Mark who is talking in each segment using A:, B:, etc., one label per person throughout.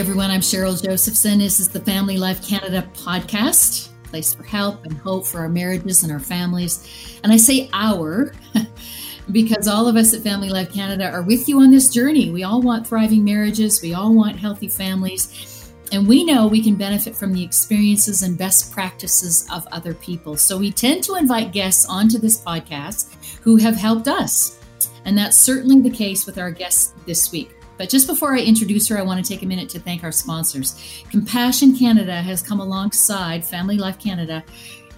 A: everyone. I'm Cheryl Josephson. This is the Family Life Canada podcast, place for help and hope for our marriages and our families. And I say our because all of us at Family Life Canada are with you on this journey. We all want thriving marriages, we all want healthy families. And we know we can benefit from the experiences and best practices of other people. So we tend to invite guests onto this podcast who have helped us. And that's certainly the case with our guests this week. But just before I introduce her, I want to take a minute to thank our sponsors. Compassion Canada has come alongside Family Life Canada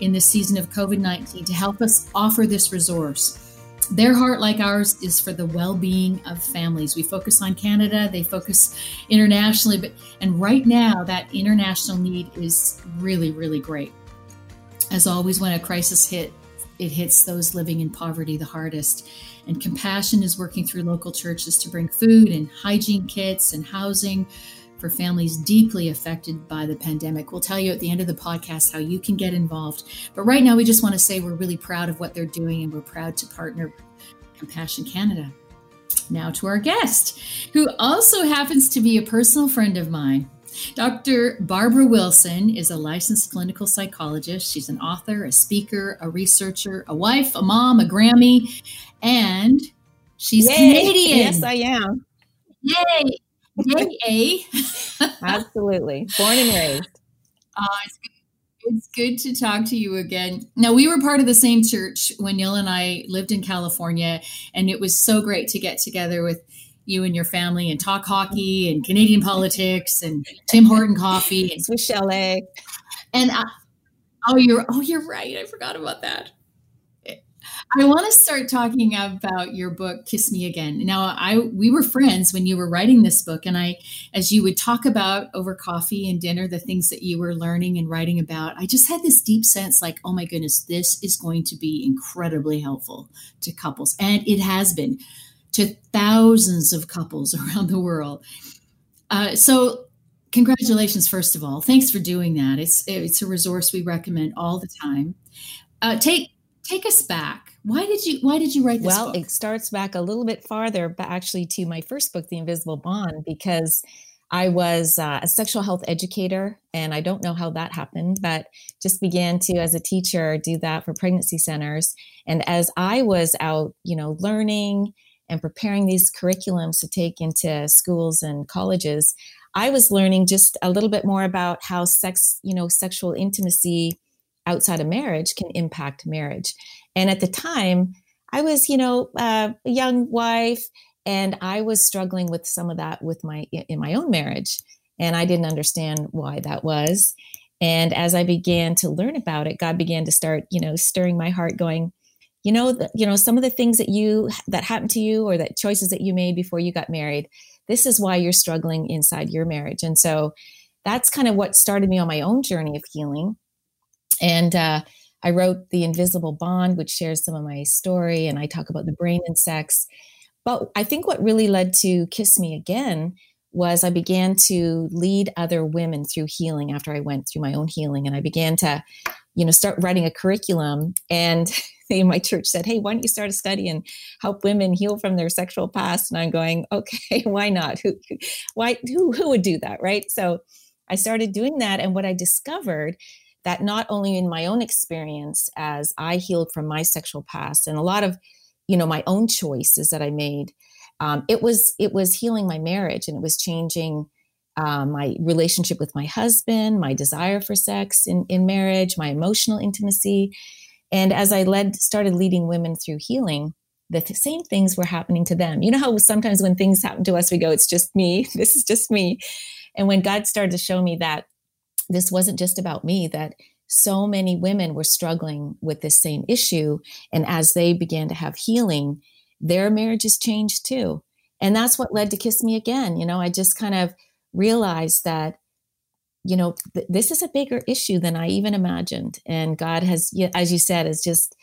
A: in this season of COVID 19 to help us offer this resource. Their heart, like ours, is for the well being of families. We focus on Canada, they focus internationally, but and right now that international need is really, really great. As always, when a crisis hit, it hits those living in poverty the hardest. And Compassion is working through local churches to bring food and hygiene kits and housing for families deeply affected by the pandemic. We'll tell you at the end of the podcast how you can get involved. But right now, we just want to say we're really proud of what they're doing and we're proud to partner Compassion Canada. Now to our guest, who also happens to be a personal friend of mine. Dr. Barbara Wilson is a licensed clinical psychologist. She's an author, a speaker, a researcher, a wife, a mom, a Grammy, and she's Yay. Canadian.
B: Yes, I am.
A: Yay. Yay.
B: Absolutely. Born and raised.
A: Uh, it's, good. it's good to talk to you again. Now, we were part of the same church when Neil and I lived in California, and it was so great to get together with you and your family and talk hockey and Canadian politics and Tim Horton coffee and
B: Swiss chalet.
A: And I, oh, you're oh, you're right. I forgot about that. I want to start talking about your book, Kiss Me Again. Now, I we were friends when you were writing this book, and I, as you would talk about over coffee and dinner, the things that you were learning and writing about, I just had this deep sense, like, oh my goodness, this is going to be incredibly helpful to couples, and it has been to thousands of couples around the world. Uh, so, congratulations, first of all. Thanks for doing that. It's it's a resource we recommend all the time. Uh, take take us back. Why did you Why did you write this?
B: Well,
A: book?
B: it starts back a little bit farther, but actually to my first book, The Invisible Bond, because I was uh, a sexual health educator, and I don't know how that happened, but just began to, as a teacher, do that for pregnancy centers. And as I was out, you know, learning and preparing these curriculums to take into schools and colleges, I was learning just a little bit more about how sex, you know, sexual intimacy outside of marriage can impact marriage. And at the time, I was, you know, uh, a young wife and I was struggling with some of that with my in my own marriage and I didn't understand why that was. And as I began to learn about it, God began to start, you know, stirring my heart going, you know the, you know some of the things that you that happened to you or that choices that you made before you got married this is why you're struggling inside your marriage. And so that's kind of what started me on my own journey of healing. And uh, i wrote the invisible bond which shares some of my story and i talk about the brain and sex. But i think what really led to kiss me again was i began to lead other women through healing after i went through my own healing. And i began to you know start writing a curriculum and in my church said, Hey, why don't you start a study and help women heal from their sexual past? And I'm going, okay, why not? Who, why, who, who would do that? Right. So I started doing that. And what I discovered that not only in my own experience as I healed from my sexual past and a lot of, you know, my own choices that I made, um, it was, it was healing my marriage and it was changing um, my relationship with my husband, my desire for sex in, in marriage, my emotional intimacy. And as I led, started leading women through healing, the th- same things were happening to them. You know how sometimes when things happen to us, we go, it's just me. This is just me. And when God started to show me that this wasn't just about me, that so many women were struggling with this same issue. And as they began to have healing, their marriages changed too. And that's what led to Kiss Me Again. You know, I just kind of realized that you know, th- this is a bigger issue than I even imagined. And God has, as you said, has just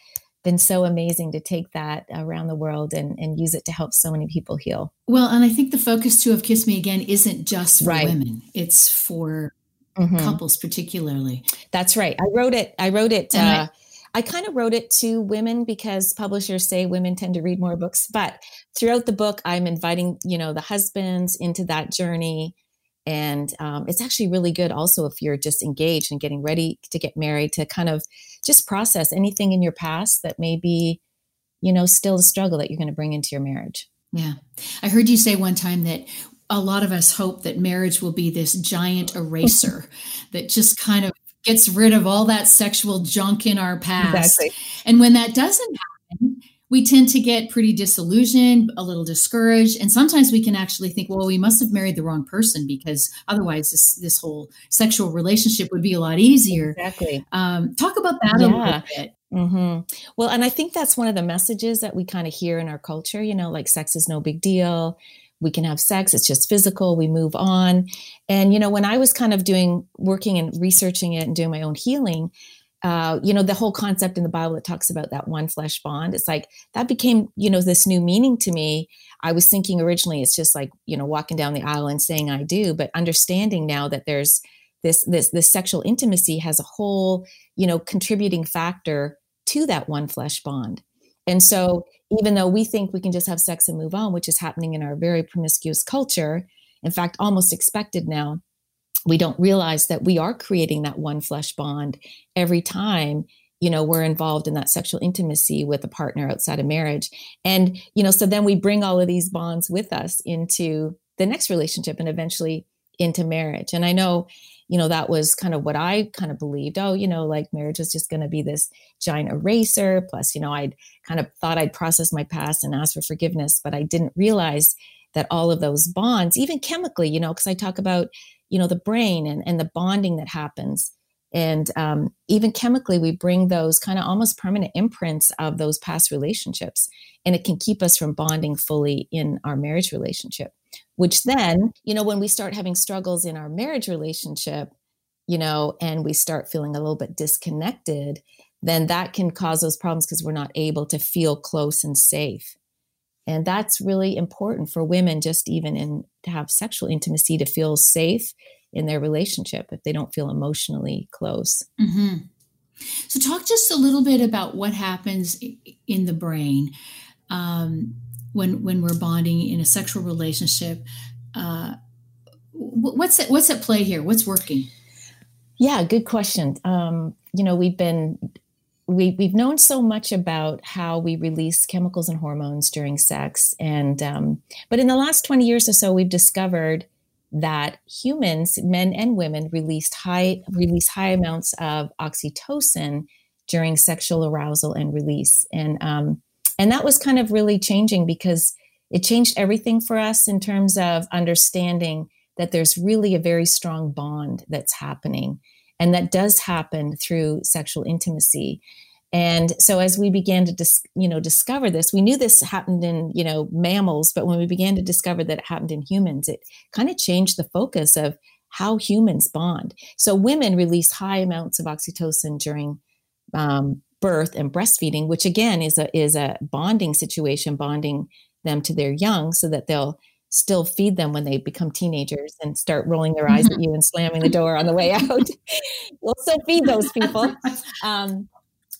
B: been so amazing to take that around the world and, and use it to help so many people heal.
A: Well, and I think the focus too of Kiss Me Again isn't just for right. women; it's for mm-hmm. couples particularly.
B: That's right. I wrote it. I wrote it. Uh, I, I kind of wrote it to women because publishers say women tend to read more books. But throughout the book, I'm inviting, you know, the husbands into that journey And um, it's actually really good also if you're just engaged and getting ready to get married to kind of just process anything in your past that may be, you know, still a struggle that you're going to bring into your marriage.
A: Yeah. I heard you say one time that a lot of us hope that marriage will be this giant eraser that just kind of gets rid of all that sexual junk in our past. Exactly. And when that doesn't happen, we tend to get pretty disillusioned, a little discouraged, and sometimes we can actually think, well, we must have married the wrong person because otherwise this this whole sexual relationship would be a lot easier.
B: Exactly.
A: Um, talk about that yeah. a little bit.
B: Mm-hmm. Well, and I think that's one of the messages that we kind of hear in our culture. You know, like sex is no big deal. We can have sex. It's just physical. We move on. And you know, when I was kind of doing working and researching it and doing my own healing, uh, you know, the whole concept in the Bible that talks about that one flesh bond, it's like that became, you know, this new meaning to me. I was thinking originally it's just like, you know, walking down the aisle and saying I do, but understanding now that there's this this this sexual intimacy has a whole, you know, contributing factor to that one flesh bond. And so even though we think we can just have sex and move on, which is happening in our very promiscuous culture, in fact, almost expected now, we don't realize that we are creating that one flesh bond every time you know we're involved in that sexual intimacy with a partner outside of marriage. And you know so then we bring all of these bonds with us into the next relationship and eventually into marriage. And i know you know that was kind of what i kind of believed oh you know like marriage is just going to be this giant eraser plus you know i'd kind of thought i'd process my past and ask for forgiveness but i didn't realize that all of those bonds even chemically you know because i talk about you know the brain and, and the bonding that happens. And um, even chemically we bring those kind of almost permanent imprints of those past relationships and it can keep us from bonding fully in our marriage relationship which then you know when we start having struggles in our marriage relationship you know and we start feeling a little bit disconnected then that can cause those problems because we're not able to feel close and safe and that's really important for women just even in to have sexual intimacy to feel safe in their relationship if they don't feel emotionally close.
A: Mm-hmm. so talk just a little bit about what happens in the brain um, when when we're bonding in a sexual relationship. Uh, what's at, what's at play here? What's working?
B: Yeah good question. Um, you know we've been we, we've known so much about how we release chemicals and hormones during sex and um, but in the last 20 years or so we've discovered that humans men and women released high release high amounts of oxytocin during sexual arousal and release. And um, and that was kind of really changing because it changed everything for us in terms of understanding that there's really a very strong bond that's happening and that does happen through sexual intimacy. And so as we began to dis, you know discover this we knew this happened in you know mammals but when we began to discover that it happened in humans it kind of changed the focus of how humans bond. So women release high amounts of oxytocin during um, birth and breastfeeding which again is a is a bonding situation bonding them to their young so that they'll still feed them when they become teenagers and start rolling their eyes at you and slamming the door on the way out. we'll still feed those people. Um,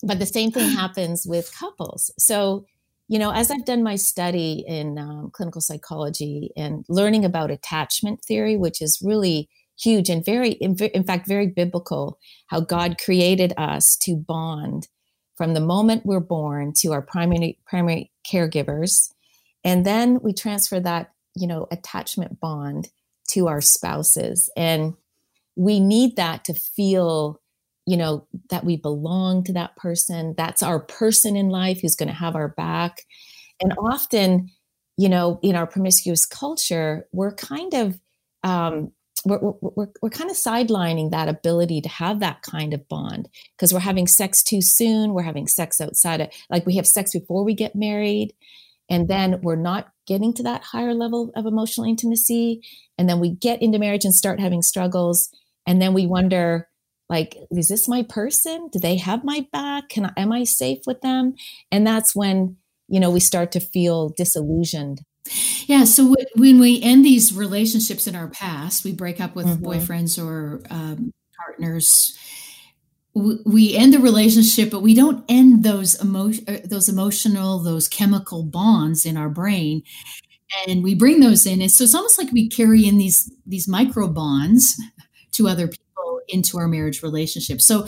B: but the same thing happens with couples. So, you know, as I've done my study in um, clinical psychology and learning about attachment theory, which is really huge and very, in, in fact, very biblical, how God created us to bond from the moment we're born to our primary primary caregivers and then we transfer that you know attachment bond to our spouses. And we need that to feel you know that we belong to that person. That's our person in life who's going to have our back. And often you know in our promiscuous culture we're kind of um, we're, we're, we're kind of sidelining that ability to have that kind of bond. Because we're having sex too soon we're having sex outside of like we have sex before we get married and then we're not getting to that higher level of emotional intimacy and then we get into marriage and start having struggles and then we wonder like is this my person? Do they have my back? Can I, am i safe with them? And that's when you know we start to feel disillusioned.
A: Yeah so when we end these relationships in our past we break up with mm-hmm. boyfriends or um, partners we end the relationship but we don't end those emotion uh, those emotional those chemical bonds in our brain and we bring those in and so it's almost like we carry in these these micro bonds to other people into our marriage relationship so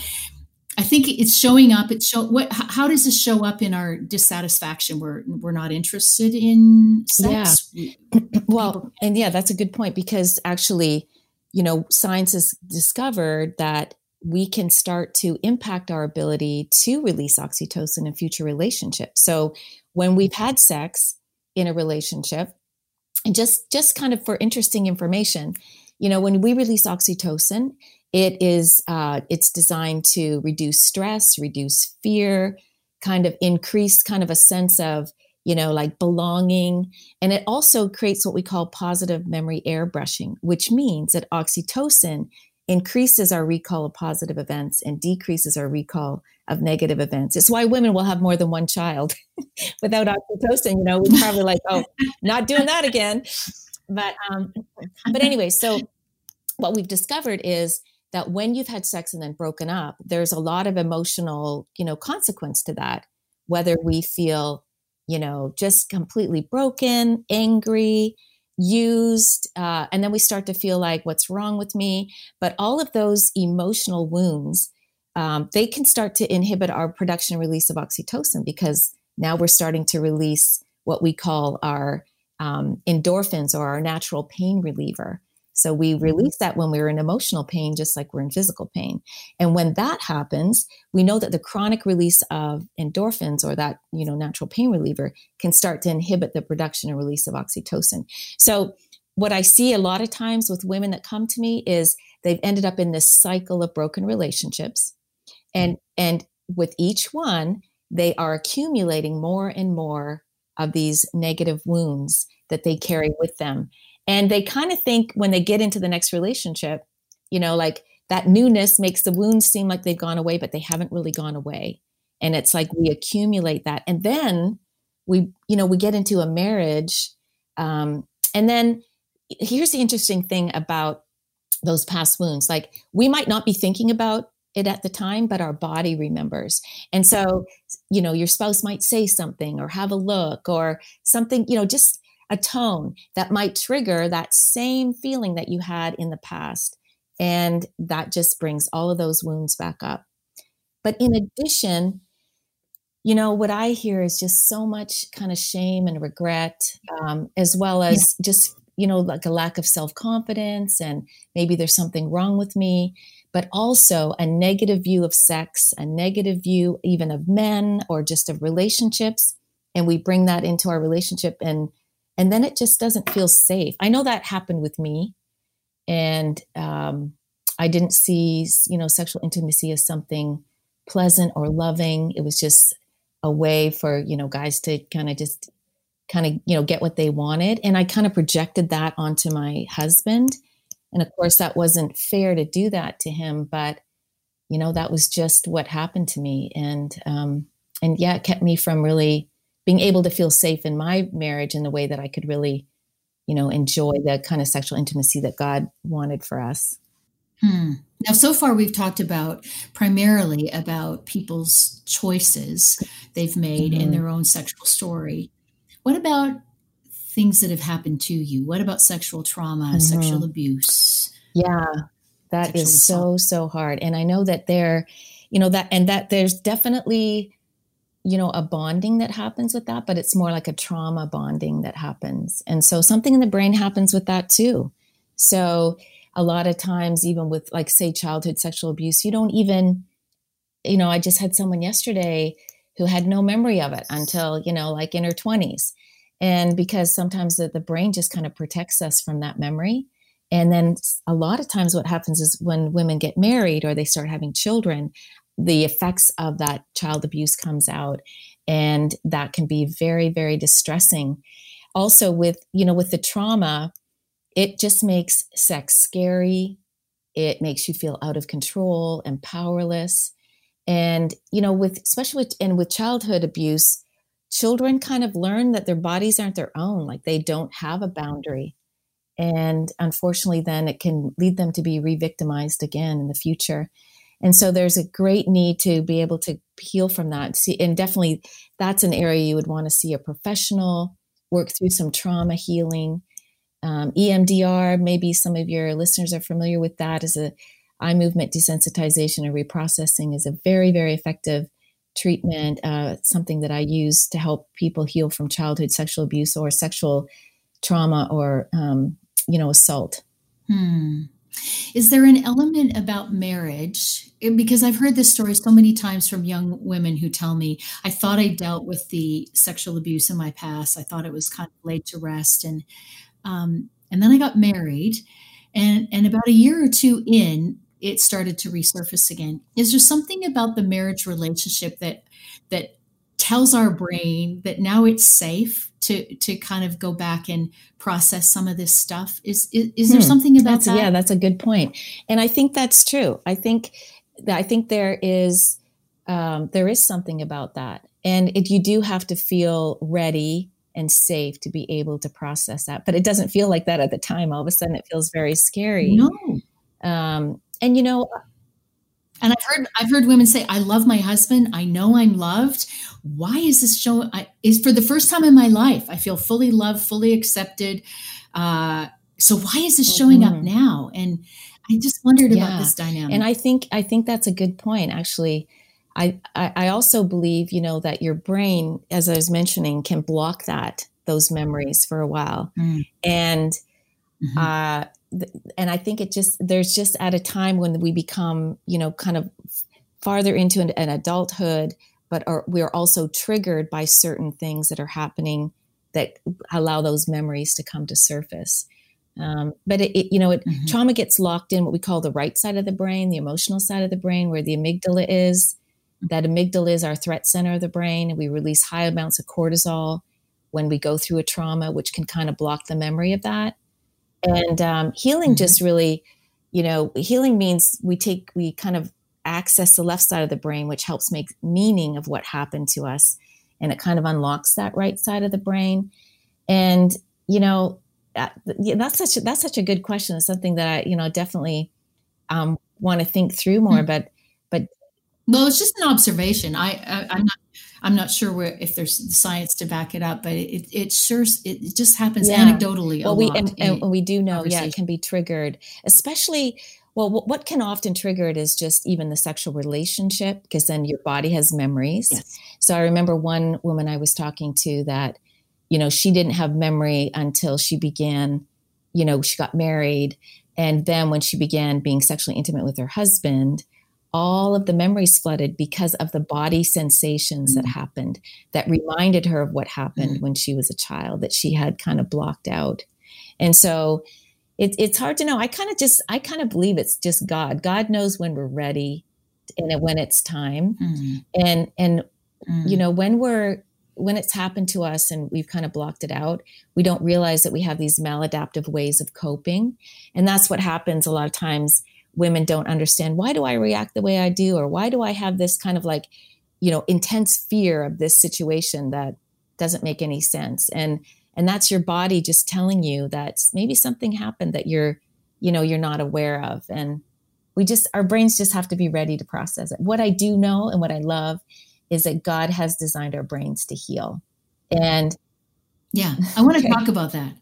A: I think it's showing up. It's show what. How does this show up in our dissatisfaction? We're we're not interested in sex.
B: Yeah. well, and yeah, that's a good point because actually, you know, science has discovered that we can start to impact our ability to release oxytocin in future relationships. So when we've had sex in a relationship, and just just kind of for interesting information, you know, when we release oxytocin, it is uh, it's designed to reduce stress, reduce fear, kind of increase kind of a sense of you know like belonging, and it also creates what we call positive memory airbrushing, which means that oxytocin increases our recall of positive events and decreases our recall of negative events. It's why women will have more than one child without oxytocin. You know, we're probably like, oh, not doing that again. But um, but anyway, so what we've discovered is that when you've had sex and then broken up, there's a lot of emotional, you know, consequence to that. Whether we feel, you know, just completely broken, angry, used, uh, and then we start to feel like, what's wrong with me? But all of those emotional wounds, um, they can start to inhibit our production release of oxytocin because now we're starting to release what we call our um, endorphins or our natural pain reliever. So we mm-hmm. release that when we're in emotional pain, just like we're in physical pain. And when that happens, we know that the chronic release of endorphins or that, you know, natural pain reliever can start to inhibit the production and release of oxytocin. So what I see a lot of times with women that come to me is they've ended up in this cycle of broken relationships. And and with each one, they are accumulating more and more of these negative wounds that they carry with them. And they kind of think when they get into the next relationship, you know, like that newness makes the wounds seem like they've gone away, but they haven't really gone away. And it's like we accumulate that. And then we, you know, we get into a marriage. Um, and then here's the interesting thing about those past wounds. Like we might not be thinking about it at the time, but our body remembers. And so, you know, your spouse might say something or have a look or something, you know, just a tone that might trigger that same feeling that you had in the past. And that just brings all of those wounds back up. But in addition, you know, what I hear is just so much kind of shame and regret, um, as well as yeah. just, you know, like a lack of self confidence and maybe there's something wrong with me, but also a negative view of sex, a negative view even of men or just of relationships. And we bring that into our relationship and and then it just doesn't feel safe. I know that happened with me, and um, I didn't see you know sexual intimacy as something pleasant or loving. It was just a way for you know guys to kind of just kind of you know get what they wanted, and I kind of projected that onto my husband, and of course that wasn't fair to do that to him, but you know that was just what happened to me, and um, and yeah, it kept me from really being able to feel safe in my marriage in the way that I could really, you know, enjoy the kind of sexual intimacy that God wanted for us.
A: Hmm. Now, so far we've talked about primarily about people's choices they've made mm-hmm. in their own sexual story. What about things that have happened to you? What about sexual trauma, mm-hmm. sexual abuse?
B: Yeah, that is assault? so so hard. And I know that there, you know that and that there's definitely you know a bonding that happens with that but it's more like a trauma bonding that happens. And so something in the brain happens with that too. So a lot of times even with like say childhood sexual abuse you don't even you know i just had someone yesterday who had no memory of it until you know like in her 20s and because sometimes the, the brain just kind of protects us from that memory. And then a lot of times what happens is when women get married or they start having children the effects of that child abuse comes out and that can be very very distressing. Also with you know with the trauma it just makes sex scary. It makes you feel out of control and powerless. And you know with especially with, and with childhood abuse children kind of learn that their bodies aren't their own like they don't have a boundary. And unfortunately then it can lead them to be re-victimized again in the future and so there's a great need to be able to heal from that. See, and definitely that's an area you would want to see a professional work through some trauma healing. Um, EMDR, maybe some of your listeners are familiar with that as a eye movement desensitization and reprocessing is a very, very effective treatment, uh, something that I use to help people heal from childhood sexual abuse or sexual trauma or, um, you know, assault.
A: Hmm. Is there an element about marriage? Because I've heard this story so many times from young women who tell me, I thought I dealt with the sexual abuse in my past. I thought it was kind of laid to rest. And, um, and then I got married. And, and about a year or two in, it started to resurface again. Is there something about the marriage relationship that, that tells our brain that now it's safe to to kind of go back and process some of this stuff. Is is, is there hmm. something about
B: that's,
A: that
B: yeah that's a good point. And i think that's true. I think i think there is um, there is something about that. And it, you do have to feel ready and safe to be able to process that. But it doesn't feel like that at the time. All of a sudden it feels very scary.
A: No.
B: Um, and you know
A: and I've heard I've heard women say, "I love my husband. I know I'm loved. Why is this show? I, is for the first time in my life, I feel fully loved, fully accepted. Uh, so why is this showing mm-hmm. up now?" And I just wondered yeah. about this dynamic.
B: And I think I think that's a good point. Actually, I, I I also believe you know that your brain, as I was mentioning, can block that those memories for a while, mm. and. Mm-hmm. Uh, and I think it just there's just at a time when we become you know kind of farther into an, an adulthood, but are, we are also triggered by certain things that are happening that allow those memories to come to surface. Um, but it, it, you know, it, mm-hmm. trauma gets locked in what we call the right side of the brain, the emotional side of the brain, where the amygdala is. That amygdala is our threat center of the brain, and we release high amounts of cortisol when we go through a trauma, which can kind of block the memory of that and um, healing mm-hmm. just really you know healing means we take we kind of access the left side of the brain which helps make meaning of what happened to us and it kind of unlocks that right side of the brain and you know that, that's such a, that's such a good question it's something that i you know definitely um, want to think through more mm-hmm. but but
A: well it's just an observation i, I i'm not I'm not sure where if there's science to back it up, but it it sure it just happens yeah. anecdotally.
B: Well, we and, and, we do know, yeah, it can be triggered, especially. Well, what can often trigger it is just even the sexual relationship, because then your body has memories. Yes. So I remember one woman I was talking to that, you know, she didn't have memory until she began, you know, she got married, and then when she began being sexually intimate with her husband, all of the memories flooded because of the body sensations that mm. happened that reminded her of what happened mm when she was a child that she had kind of blocked out. And so it, it's hard to know. I kind of just, I kind of believe it's just God. God knows when we're ready and when it's time. mm And, and, mm you know, when we're, when it's happened to us and we've kind of blocked it out, we don't realize that we have these maladaptive ways of coping. And that's what happens a lot of times women don't understand why do I react the way I do? or why do I have this kind of like you know intense fear of this situation that doesn't make any sense? And and that's your body just telling you that maybe something happened that you're you know you're not aware of. And we just our brains just have to be ready to process it. What i do know and what i love is that god has designed our brains to heal. And
A: yeah. I want to okay. talk about that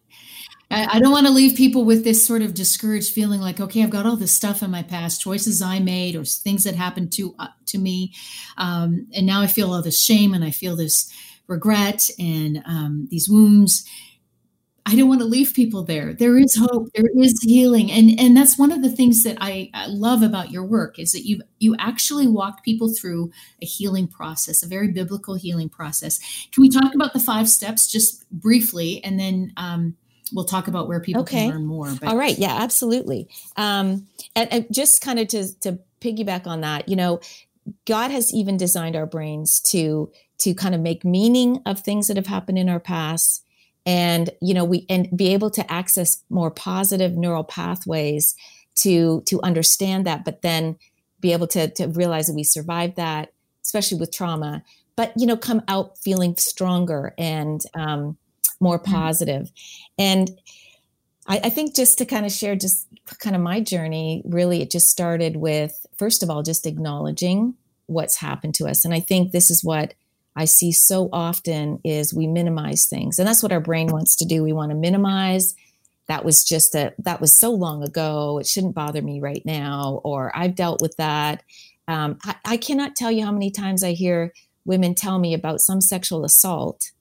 A: I, don't want to leave people with this sort of discouraged feeling like, okay, I've got all this stuff in my past, choices I made or things that happened to uh, to me, um, and now I feel all this shame and I feel this regret and um, these wounds. I don't want to leave people there. There is hope. There is healing, and and that's one of the things that I, I love about your work is that you you actually walk people through a healing process, a very biblical healing process. Can we talk about the five steps just briefly, and then um, we'll talk about where people okay. can learn more.
B: But. All right. Yeah, absolutely. Um, and, and just kind of to, to piggyback on that, you know, God has even designed our brains to to kind of make meaning of things that have happened in our past and you know we and be able to access more positive neural pathways to to understand that but then be able to to realize that we survived that especially with trauma but you know come out feeling stronger and um, more mm. positive. And I, I think just to kind of share just kind of my journey, really, it just started with, first of all, just acknowledging what's happened to us. And I think this is what I see so often is we minimize things. And that's what our brain wants to do. We want to minimize. That was just a, that was so long ago. It shouldn't bother me right now. Or I've dealt with that. Um, I, I cannot tell you how many times I hear women tell me about some sexual assault.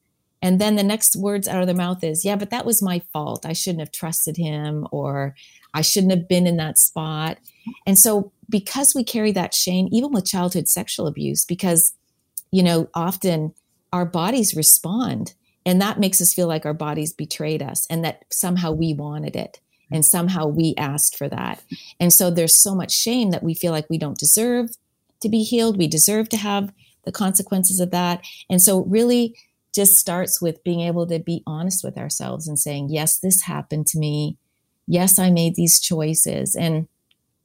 B: And then the next words out of their mouth is, yeah, but that was my fault. I shouldn't have trusted him or I shouldn't have been in that spot. And so, because we carry that shame, even with childhood sexual abuse, because you know, often our bodies respond and that makes us feel like our bodies betrayed us and that somehow we wanted it and somehow we asked for that. And so there's so much shame that we feel like we don't deserve to be healed. We deserve to have the consequences of that. And so really just starts with being able to be honest with ourselves and saying, yes, this happened to me. Yes, I made these choices. And,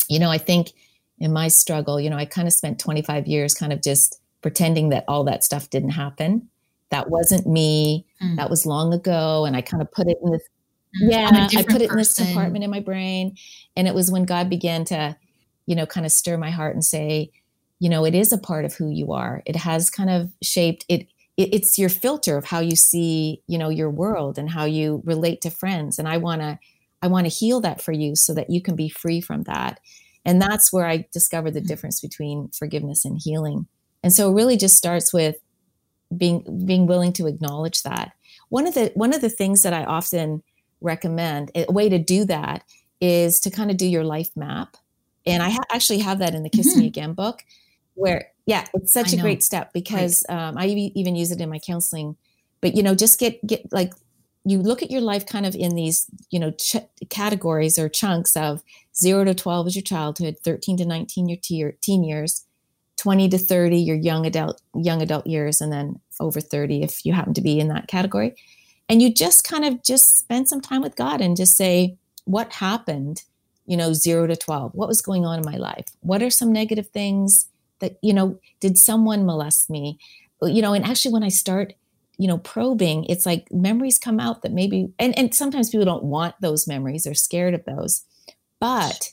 B: you know, I think in my struggle, you know, I kind of spent 25 years kind of just pretending that all that stuff didn't happen. That wasn't me. Mm. That was long ago. And I kind of put it in this, mm. yeah, I put it in this compartment in my brain. And it was when God began to, you know, kind of stir my heart and say, you know, it is a part of who you are. It has kind of shaped it it's your filter of how you see, you know, your world and how you relate to friends. And I want to, I want to heal that for you so that you can be free from that. And that's where I discovered the mm. difference between forgiveness and healing. And so it really just starts with being being willing to acknowledge that. One of the one of the things that I often recommend, a way to do that is to kind of do your life map. And I ha- actually have that in the Kiss mm-hmm. Me Again book where yeah, it's such I a know. great step because right. um, I even use it in my counseling. But you know, just get get like you look at your life kind of in these you know ch- categories or chunks of 0 to 12 is your childhood 13 to 19 your teen years 20 to 30 your young adult young adult years and then over 30 if you happen to be in that category and you just kind of just spend some time with god and just say what happened you know 0 to 12 what was going on in my life what are some negative things that you know did someone molest me you know and actually when i start you know probing it's like memories come out that maybe and, and sometimes people don't want those memories they're scared of those but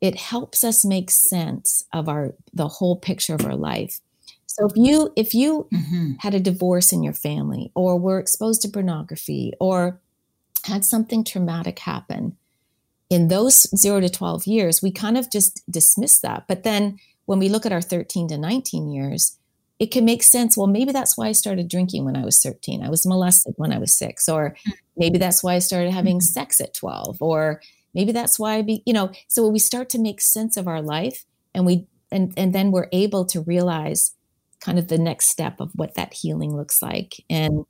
B: it helps us make sense of our the whole picture of our life so if you if you mm-hmm. had a divorce in your family or were exposed to pornography or had something traumatic happen in those 0 to 12 years we kind of just dismiss that but then when we look at our 13 to 19 years it can make sense well maybe that's why i started drinking when i was 13 i was molested when i was 6 or mm. maybe that's why i started having mm-hmm. sex at 12 or maybe that's why I be, you know, so we start to make sense of our life and we and and then we're able to realize kind of the next step of what that healing looks like. And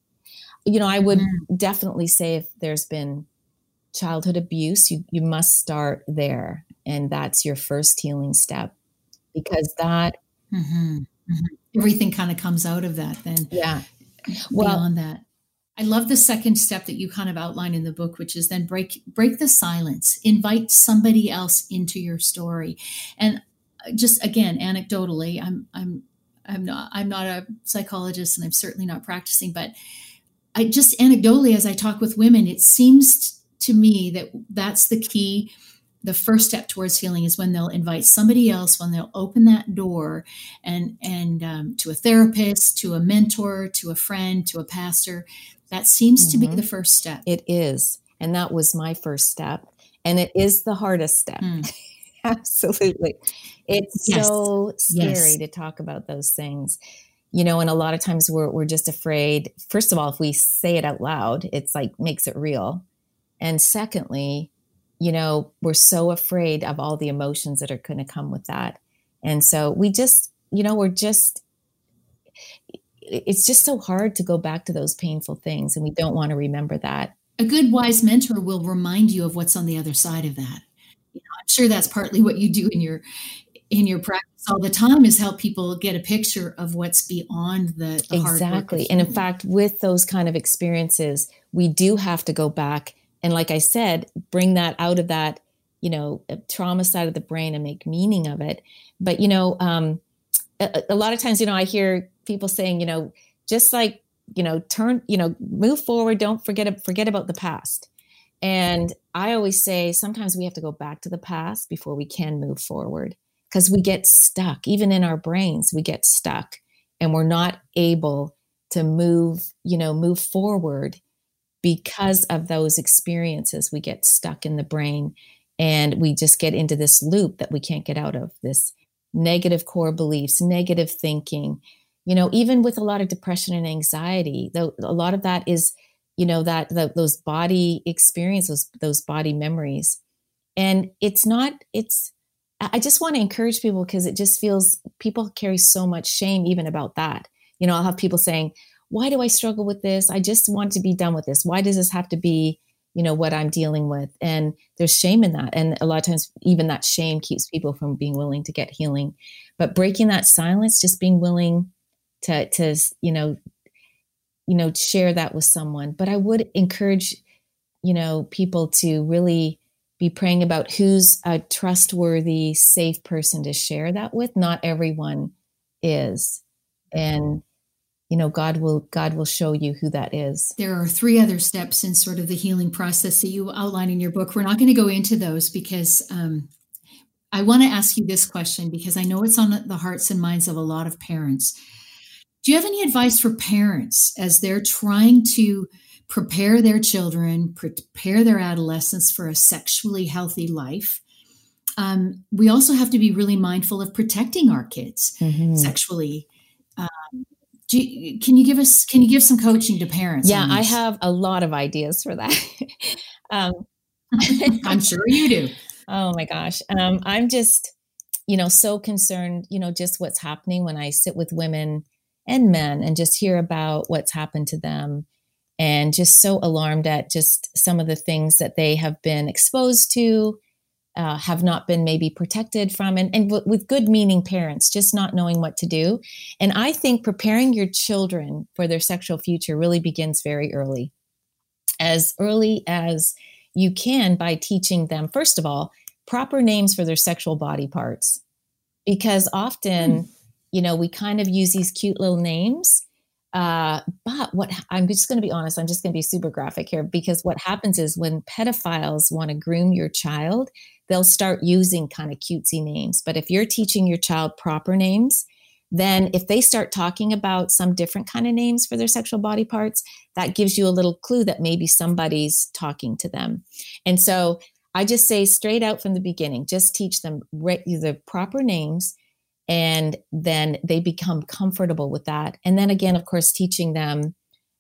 B: you know, I would mm-hmm. definitely say if there's been childhood abuse, you you must start there and that's your first healing step because that
A: mm-hmm. Mm-hmm. everything kind of comes out of that then.
B: Yeah.
A: Well, beyond that. I love the second step that you kind of outline in the book, which is then break break the silence, invite somebody else into your story, and uh, just again, anecdotally, I'm I'm I'm not I'm not a psychologist, and I'm certainly not practicing, but I just anecdotally, as I talk with women, it seems to me that that's the key the first step towards healing is when they'll invite somebody else when they'll open that door and and um, to a therapist to a mentor to a friend to a pastor that seems mm-hmm. to be mm-hmm. the first step.
B: It is. And that was my first step. And it is the hardest step. Mm. Absolutely. It's yes. so scary yes. to talk about those things. You know, and a lot of times we're we're just afraid. First of all, if we say it out loud, it's like makes it real. And secondly, you know, we're so afraid of all the emotions that are going to come with that. And so we just, you know, we're just it's just so hard to go back to those painful things and we don't want to remember that.
A: A good wise mentor will remind you of what's on the other side of that. You know, i'm sure that's partly what you do in your in your practice all the time is help people get a picture of what's beyond the, the
B: exactly. And in fact with those kind of experiences we do have to go back and like i said bring that out of that you know trauma side of the brain and make meaning of it but you know um, a, a lot of times you know i hear people saying, you know, just like, you know, turn, you know, move forward, don't forget forget about the past. And I always say sometimes we have to go back to the past before we can move forward because we get stuck even in our brains, we get stuck and we're not able to move, you know, move forward because of those experiences. We get stuck in the brain and we just get into this loop that we can't get out of this negative core beliefs, negative thinking. You know, even with a lot of depression and anxiety, though a lot of that is, you know, that the, those body experiences, those body memories. And it's not, it's, I just want to encourage people because it just feels people carry so much shame even about that. You know, I'll have people saying, why do I struggle with this? I just want to be done with this. Why does this have to be, you know, what I'm dealing with? And there's shame in that. And a lot of times, even that shame keeps people from being willing to get healing. But breaking that silence, just being willing to, to, you know, you know, share that with someone. But I would encourage, you know, people to really be praying about who's a trustworthy, safe person to share that with. Not everyone is. And you know god will god will show you who that is.
A: There are three other steps in sort of the healing process that you outline in your book. We're not going to go into those because um, i want to ask you this question because i know it's on the hearts and minds of a lot of parents. Do you have any advice for parents as they're trying to prepare their children prepare their adolescents for a sexually healthy life? Um, we also have to be really mindful of protecting our kids mm-hmm. sexually you, can you give us can you give some coaching to parents
B: yeah i have a lot of ideas for that. Um,
A: i'm sure you do.
B: Oh my gosh. Um, i'm just you know so concerned you know just what's happening when i sit with women and men and just hear about what's happened to them and just so alarmed at just some of the things that they have been exposed to uh, have not been maybe protected from, and, and w- with good meaning parents just not knowing what to do. And I think preparing your children for their sexual future really begins very early, as early as you can by teaching them, first of all, proper names for their sexual body parts. Because often, mm. you know, we kind of use these cute little names uh, but what I'm just going to be honest, I'm just going to be super graphic here because what happens is when pedophiles want to groom your child, they'll start using kind of cutesy names. But if you're teaching your child proper names, then if they start talking about some different kind of names for their sexual body parts, that gives you a little clue that maybe somebody's talking to them. And so I just say straight out from the beginning, just teach them the proper names and then they become comfortable with that and then again of course teaching them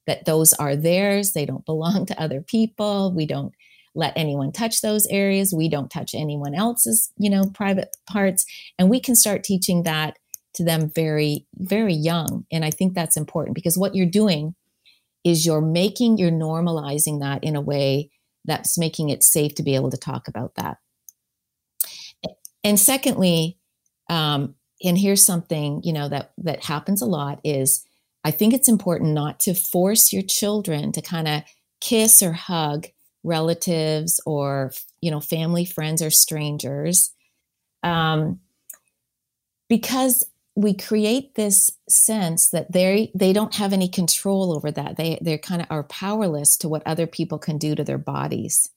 B: that those are theirs they don't belong to other people we don't let anyone touch those areas. We don't touch anyone else's you know private parts. And we can start teaching that to them very very young. And i think that's important because what you're doing is you're making you're normalizing that in a way that's making it safe to be able to talk about that. And secondly um, and here's something you know that that happens a lot is i think it's important not to force your children to kind of kiss or hug relatives or you know family friends or strangers. Um, because we create this sense that they they don't have any control over that. They they kind of are powerless to what other people can do to their bodies.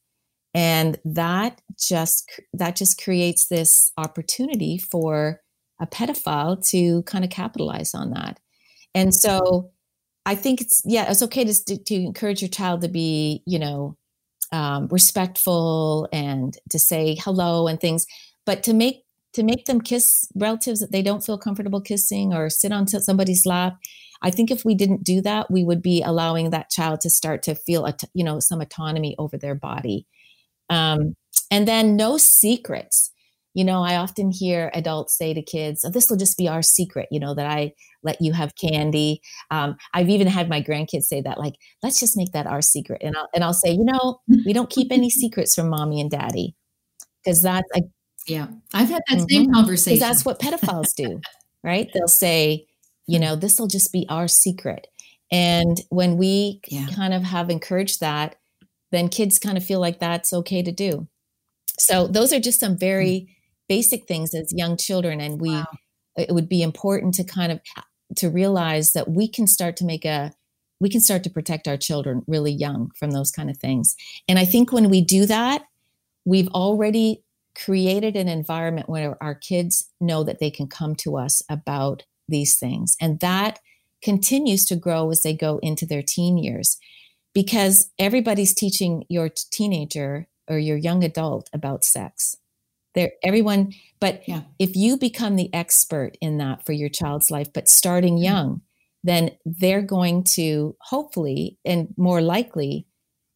B: And that just that just creates this opportunity for a pedophile to kind of capitalize on that. And so I think it's, yeah, it's okay to, to encourage your child to be, you know, um, respectful and to say hello and things, but to make to make them kiss relatives that they don't feel comfortable kissing or sit on somebody's lap. I think if we didn't do that, we would be allowing that child to start to feel, a, you know, some autonomy over their body. Um, and then no secrets you know i often hear adults say to kids oh, this will just be our secret you know that i let you have candy. Um, i've even had my grandkids say that like let's just make that our secret and i'll, and I'll say you know we don't keep any secrets from mommy and daddy. Because that's like
A: yeah i've had that mm-hmm. same conversation.
B: that's what pedophiles do right? They'll say you know this will just be our secret and when we yeah. kind of have encouraged that then kids kind of feel like that's okay to do. So those are just some very basic things as young children and we wow. it would be important to kind of to realize that we can start to make a we can start to protect our children really young from those kind of things and i think when we do that we've already created an environment where our kids know that they can come to us about these things and that continues to grow as they go into their teen years because everybody's teaching your teenager or your young adult about sex. There, everyone, but yeah. if you become the expert in that for your child's life, but starting mm-hmm. young, then they're going to hopefully and more likely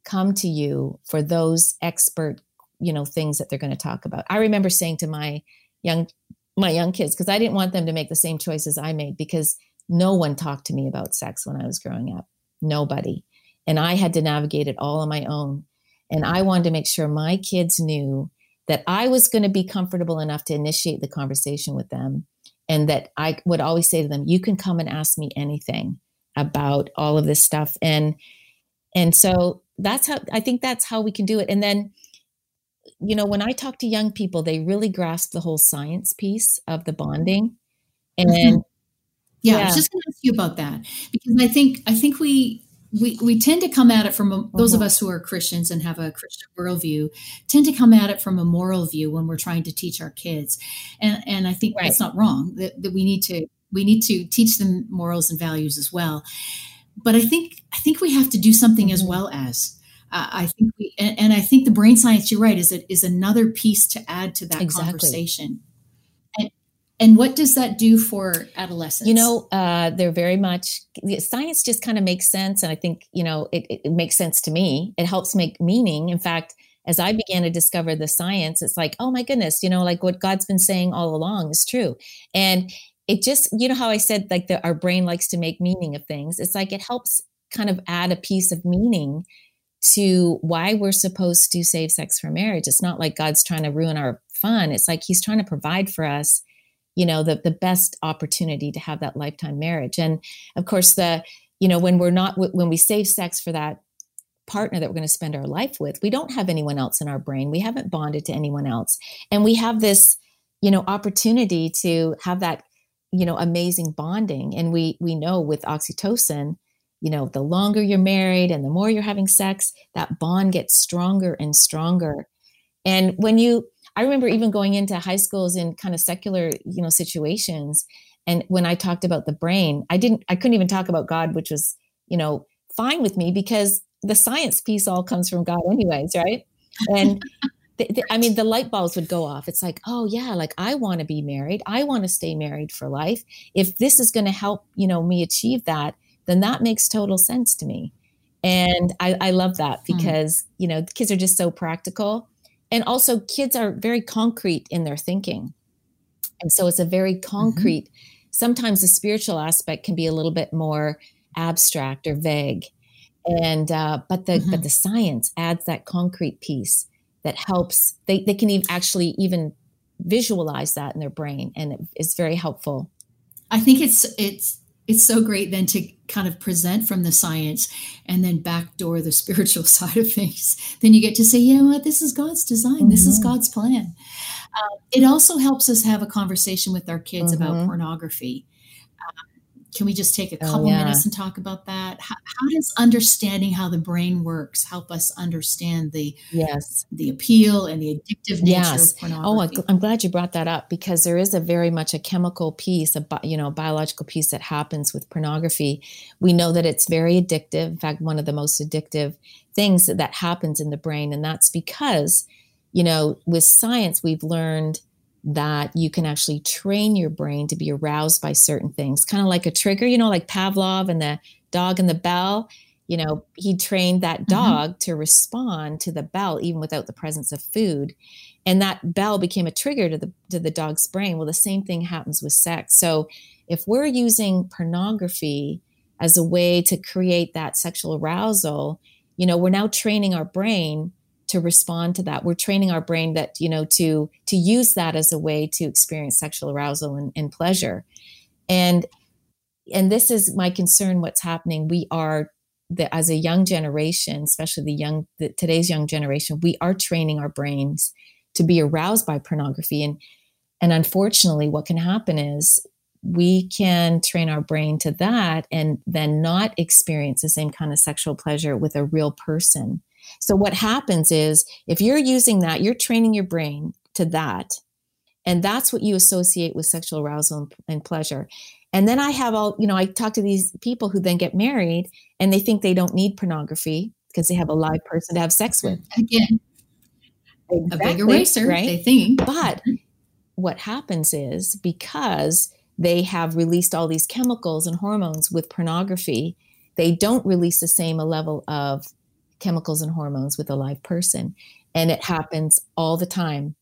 B: come to you for those expert, you know, things that they're going to talk about. I remember saying to my young my young kids because I didn't want them to make the same choices I made because no one talked to me about sex when I was growing up. Nobody. And I had to navigate it all on my own. And I wanted to make sure my kids knew that I was going to be comfortable enough to initiate the conversation with them. And that I would always say to them, you can come and ask me anything about all of this stuff. And and so that's how I think that's how we can do it. And then, you know, when I talk to young people, they really grasp the whole science piece of the bonding. And mm-hmm.
A: yeah, yeah, I was just going to ask you about that because I think I think we we, we tend to come at it from a, those of uh-huh. us who are Christians and have a Christian worldview tend to come at it from a moral view when we're trying to teach our kids, and and I think right. that's not wrong. That, that we need to we need to teach them morals and values as well. But I think I think we have to do something mm-hmm. as well as uh, I think we and, and, I think the brain science. You're right. Is it is another piece to add to that exactly. conversation. And what does that do for adolescents?
B: You know, uh, they're very much science just kind of makes sense, and I think you know it, it makes sense to me. It helps make meaning. In fact, as I began to discover the science, it's like, oh my goodness, you know, like what God's been saying all along is true, and it just, you know, how I said like the, our brain likes to make meaning of things. It's like it helps kind of add a piece of meaning to why we're supposed to save sex for marriage. It's not like God's trying to ruin our fun. It's like He's trying to provide for us you know the the best opportunity to have that lifetime marriage. And of course the you know when we're not when we save sex for that partner that we're going to spend our life with we don't have anyone else in our brain. We haven't bonded to anyone else. And we have this you know opportunity to have that you know amazing bonding. And we we know with oxytocin you know the longer you're married and the more you're having sex that bond gets stronger and stronger. And when you I remember even going into high schools in kind of secular, you know, situations. And when I talked about the brain, I didn't, I couldn't even talk about God, which was, you know, fine with me because the science piece all comes from God, anyways, right? And the, the, I mean, the light bulbs would go off. It's like, oh yeah, like I want to be married. I want to stay married for life. If this is going to help, you know, me achieve that, then that makes total sense to me. And I, I love that hmm. because, mm. you know, kids are just so practical and also kids are very concrete in their thinking and so it's a very mm-hmm. concrete mm-hmm. sometimes the spiritual aspect can be a little bit more abstract or vague and uh, but the mm-hmm. but the science adds that concrete piece that helps they, they can even actually even visualize that in their brain and it is very helpful
A: i think it's it's it's so great then to kind of present from the science and then backdoor the spiritual side of things. Then you get to say, you know what, this is God's design, mm-hmm. this is mm-hmm. God's plan. Uh, it also helps us have a conversation with our kids mm-hmm. about pornography. Can we just take a oh, couple oh, yeah. minutes and talk about that? How, how, does understanding how the brain works help us understand the
B: yes
A: the appeal and the addictive nature yes. Oh, of pornography?
B: Oh, I'm glad you brought that up because there is a very much a chemical piece, a you know biological piece that happens with pornography. We know that it's very addictive. In fact, one of the most addictive things that, that happens in the brain, and that's because you know with science we've learned that you can actually train your brain to be aroused by certain things, kind of like a trigger, you know, like Pavlov and the dog and the bell. You know, he trained that mm-hmm. dog mm-hmm. to respond to the bell even without the presence of food. And that bell became a trigger to the to the dog's brain. Well, the same thing happens with sex. So if we're using pornography as a way to create that sexual arousal, you know, we're now training our brain to respond to that. We're training our brain that you know to to use that as a way to experience sexual arousal and, and pleasure. And and this is my concern what's happening. We are that as a young generation especially the young the, today's young generation we are training our brains to be aroused by pornography. And and unfortunately what can happen is we can train our brain to that and then not experience the same kind of sexual pleasure with a real person so what happens is if you're using that, you're training your brain to that. And that's what you associate with sexual arousal and, pleasure. And then I have all, you know, I talk to these people who then get married and they think they don't need pornography because they have a live person to have sex with.
A: Again, exactly, a big eraser, right? They think.
B: But what happens is because they have released all these chemicals and hormones with pornography, they don't release the same level of chemicals and hormones with a live person. And it happens all the time.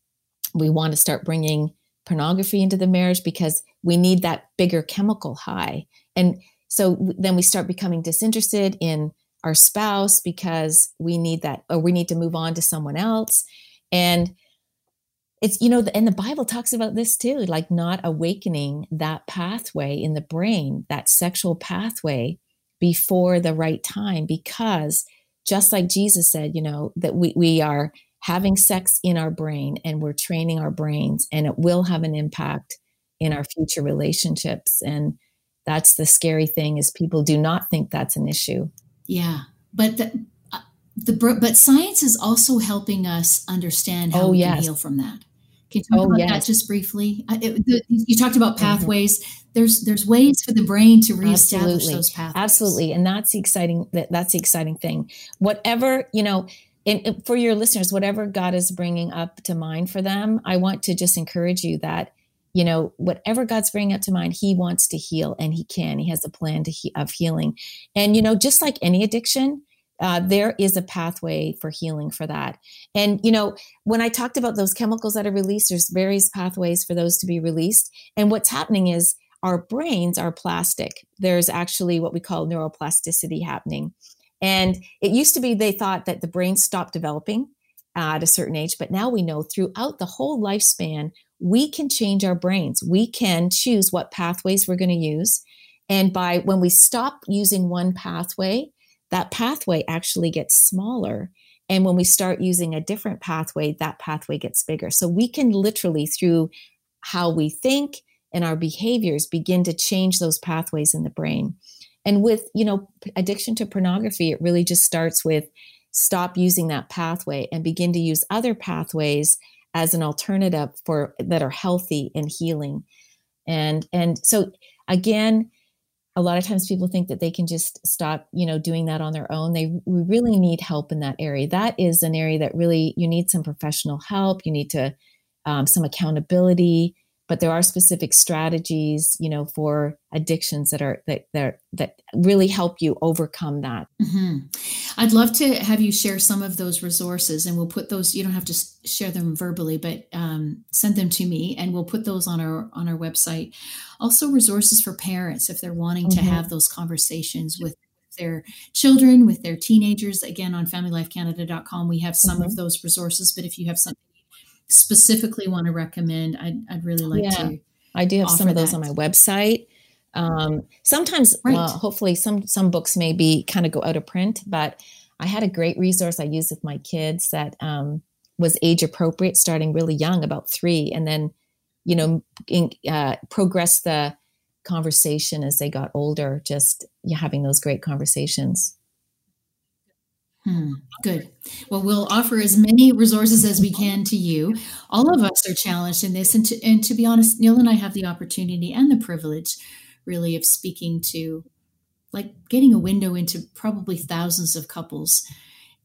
B: We want to start bringing pornography into the marriage because we need that bigger chemical high. And so then we start becoming disinterested in our spouse because we need that, or we need to move on to someone else. And it's, you know, and the Bible talks about this too, like not awakening that pathway in the brain, that sexual pathway before the right time, because just like Jesus said, you know, that we, we are having sex in our brain and we're training our brains and it will have an impact in our future relationships. And that's the scary thing is people do not think that's an issue.
A: Yeah but the, uh, the but science is also helping us understand how oh, we yes. can heal from that can you talk oh, about yes. that just briefly it, the, you talked about mm-hmm. pathways mm-hmm. there's there's ways for the brain to reestablish
B: absolutely.
A: those pathways
B: absolutely and that's the exciting that, that's the exciting thing whatever you know and for your listeners, whatever God is bringing up to mind for them, I want to just encourage you that, you know, whatever God's bringing up to mind, He wants to heal and He can. He has a plan to he- of healing. And, you know, just like any addiction, uh, there is a pathway for healing for that. And, you know, when I talked about those chemicals that are released, there's various pathways for those to be released. And what's happening is our brains are plastic. There's actually what we call neuroplasticity happening. And it used to be they thought that the brain stopped developing at a certain age, but now we know throughout the whole lifespan, we can change our brains. We can choose what pathways we're going to use. And by when we stop using one pathway, that pathway actually gets smaller. And when we start using a different pathway, that pathway gets bigger. So we can literally, through how we think and our behaviors, begin to change those pathways in the brain. And with, you know, addiction to pornography, it really just starts with stop using that pathway and begin to use other pathways as an alternative for that are healthy and healing. And and so again, a lot of times people think that they can just stop, you know, doing that on their own. They we really need help in that area. That is an area that really you need some professional help. You need to um, some accountability but there are specific strategies you know for addictions that are that that that really help you overcome that
A: mm-hmm. i'd love to have you share some of those resources and we'll put those you don't have to share them verbally but um, send them to me and we'll put those on our on our website also resources for parents if they're wanting mm-hmm. to have those conversations with their children with their teenagers again on familylifecanada.com we have some mm-hmm. of those resources but if you have something specifically want to recommend, I'd, I'd really like yeah, to.
B: I do have some of those that. on my website. Um, sometimes, right. hopefully, some some books maybe kind of go out of print, but I had a great resource I used with my kids that um, was age appropriate, starting really young, about three, and then you know in, uh, progress the conversation as they got older. Just yeah, having those great conversations.
A: Hmm, good. Well, we'll offer as many resources as we can to you. All of us are challenged in this, and to, and to be honest, Neil and I have the opportunity and the privilege, really, of speaking to, like, getting a window into probably thousands of couples.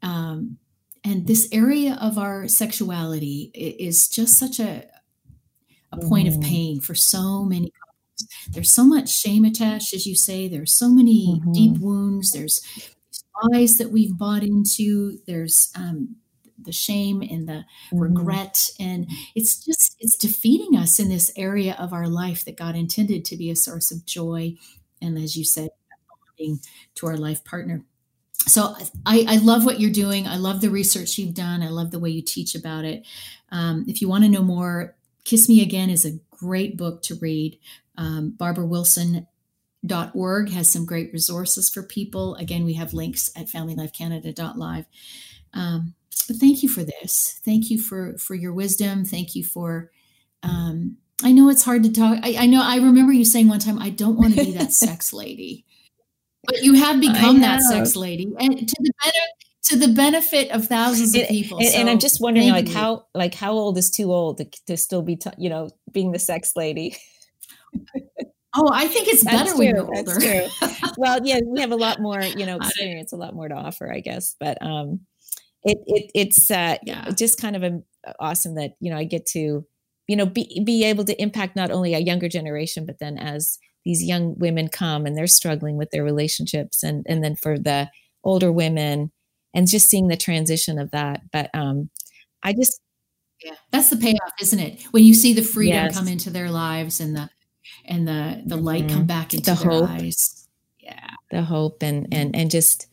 A: Um, and this area of our sexuality is just such a a point mm. of mm-hmm. pain for so many couples. There's so much shame attached, as you say. There's so many mm-hmm. deep wounds. There's lies that we've bought into. There's um, the shame and the mm-hmm. regret, and it's just it's defeating us in this area of our life that God intended to be a source of joy, and as you said, to our life partner. So I, I, love what you're doing. I love the research you've done. I love the way you teach about it. Um, if you want to know more, Kiss Me Again is a great book to read. Um, Barbara Wilson org has some great resources for people. Again, we have links at familylifecanada.live. Um, but thank you for this. Thank you for for your wisdom. Thank you for. Um, I know it's hard to talk. I, I know. I remember you saying one time, "I don't want to be that sex lady," but you have become that sex lady, and to the benefit to the benefit of thousands of people.
B: And, so, and I'm just wondering, like you. how like how old is too old to, to still be, t- you know, being the sex lady?
A: Oh, I think it's better when you're older.
B: well, yeah, we have a lot more, you know, experience, a lot more to offer, I guess. But um, it, it it's uh, yeah. just kind of a, awesome that you know I get to, you know, be be able to impact not only a younger generation, but then as these young women come and they're struggling with their relationships, and and then for the older women, and just seeing the transition of that. But um, I just
A: yeah, that's the payoff, isn't it? When you see the freedom yes. come into their lives and the and the the light mm-hmm. come back into the hope. eyes.
B: Yeah, the hope and and and just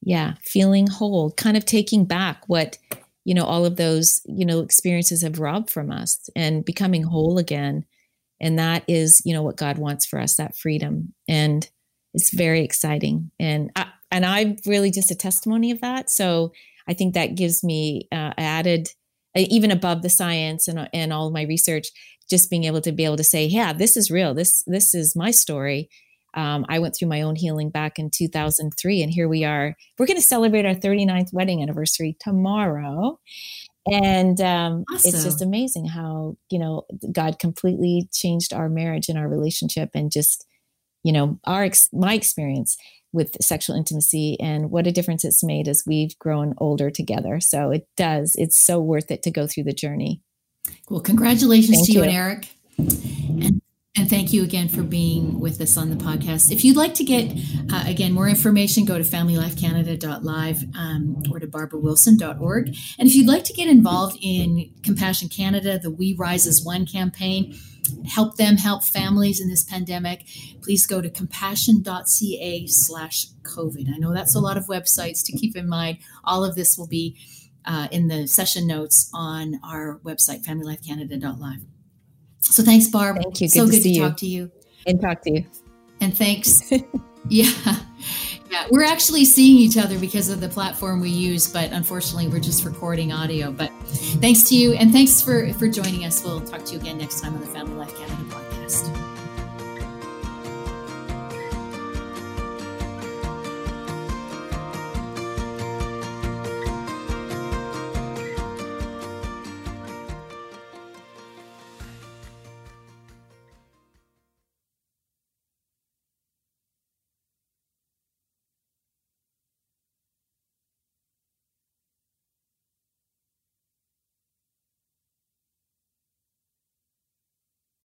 B: yeah, feeling whole, kind of taking back what you know all of those you know experiences have robbed from us and becoming whole again. And that is you know what God wants for us that freedom and it's very exciting and I, and I'm really just a testimony of that. So I think that gives me uh, added even above the science and, and all my research just being able to be able to say yeah this is real this this is my story um, i went through my own healing back in 2003 and here we are we're going to celebrate our 39th wedding anniversary tomorrow and um, awesome. it's just amazing how you know god completely changed our marriage and our relationship and just you know our ex- my experience with sexual intimacy and what a difference it's made as we've grown older together. So it does. It's so worth it to go through the journey.
A: Well, congratulations thank to you, you and Eric. And, and thank you again for being with us on the podcast. If you'd like to get, uh, again, more information, go to familylifecanada.live um, or to barbarawilson.org. And if you'd like to get involved in Compassion Canada, the We Rise as One campaign, help them help families in this pandemic, please go to compassion.ca slash COVID. I know that's a lot of websites to keep in mind. All of this will be uh, in the session notes on our website, familylifecanada.live. So thanks, Barb.
B: Thank you.
A: Good so
B: to
A: good
B: to
A: talk to you.
B: And talk to you.
A: And thanks. yeah. Yeah, we're actually seeing each other because of the platform we use, but unfortunately, we're just recording audio. But thanks to you, and thanks for for joining us. We'll talk to you again next time on the Family Life Canada.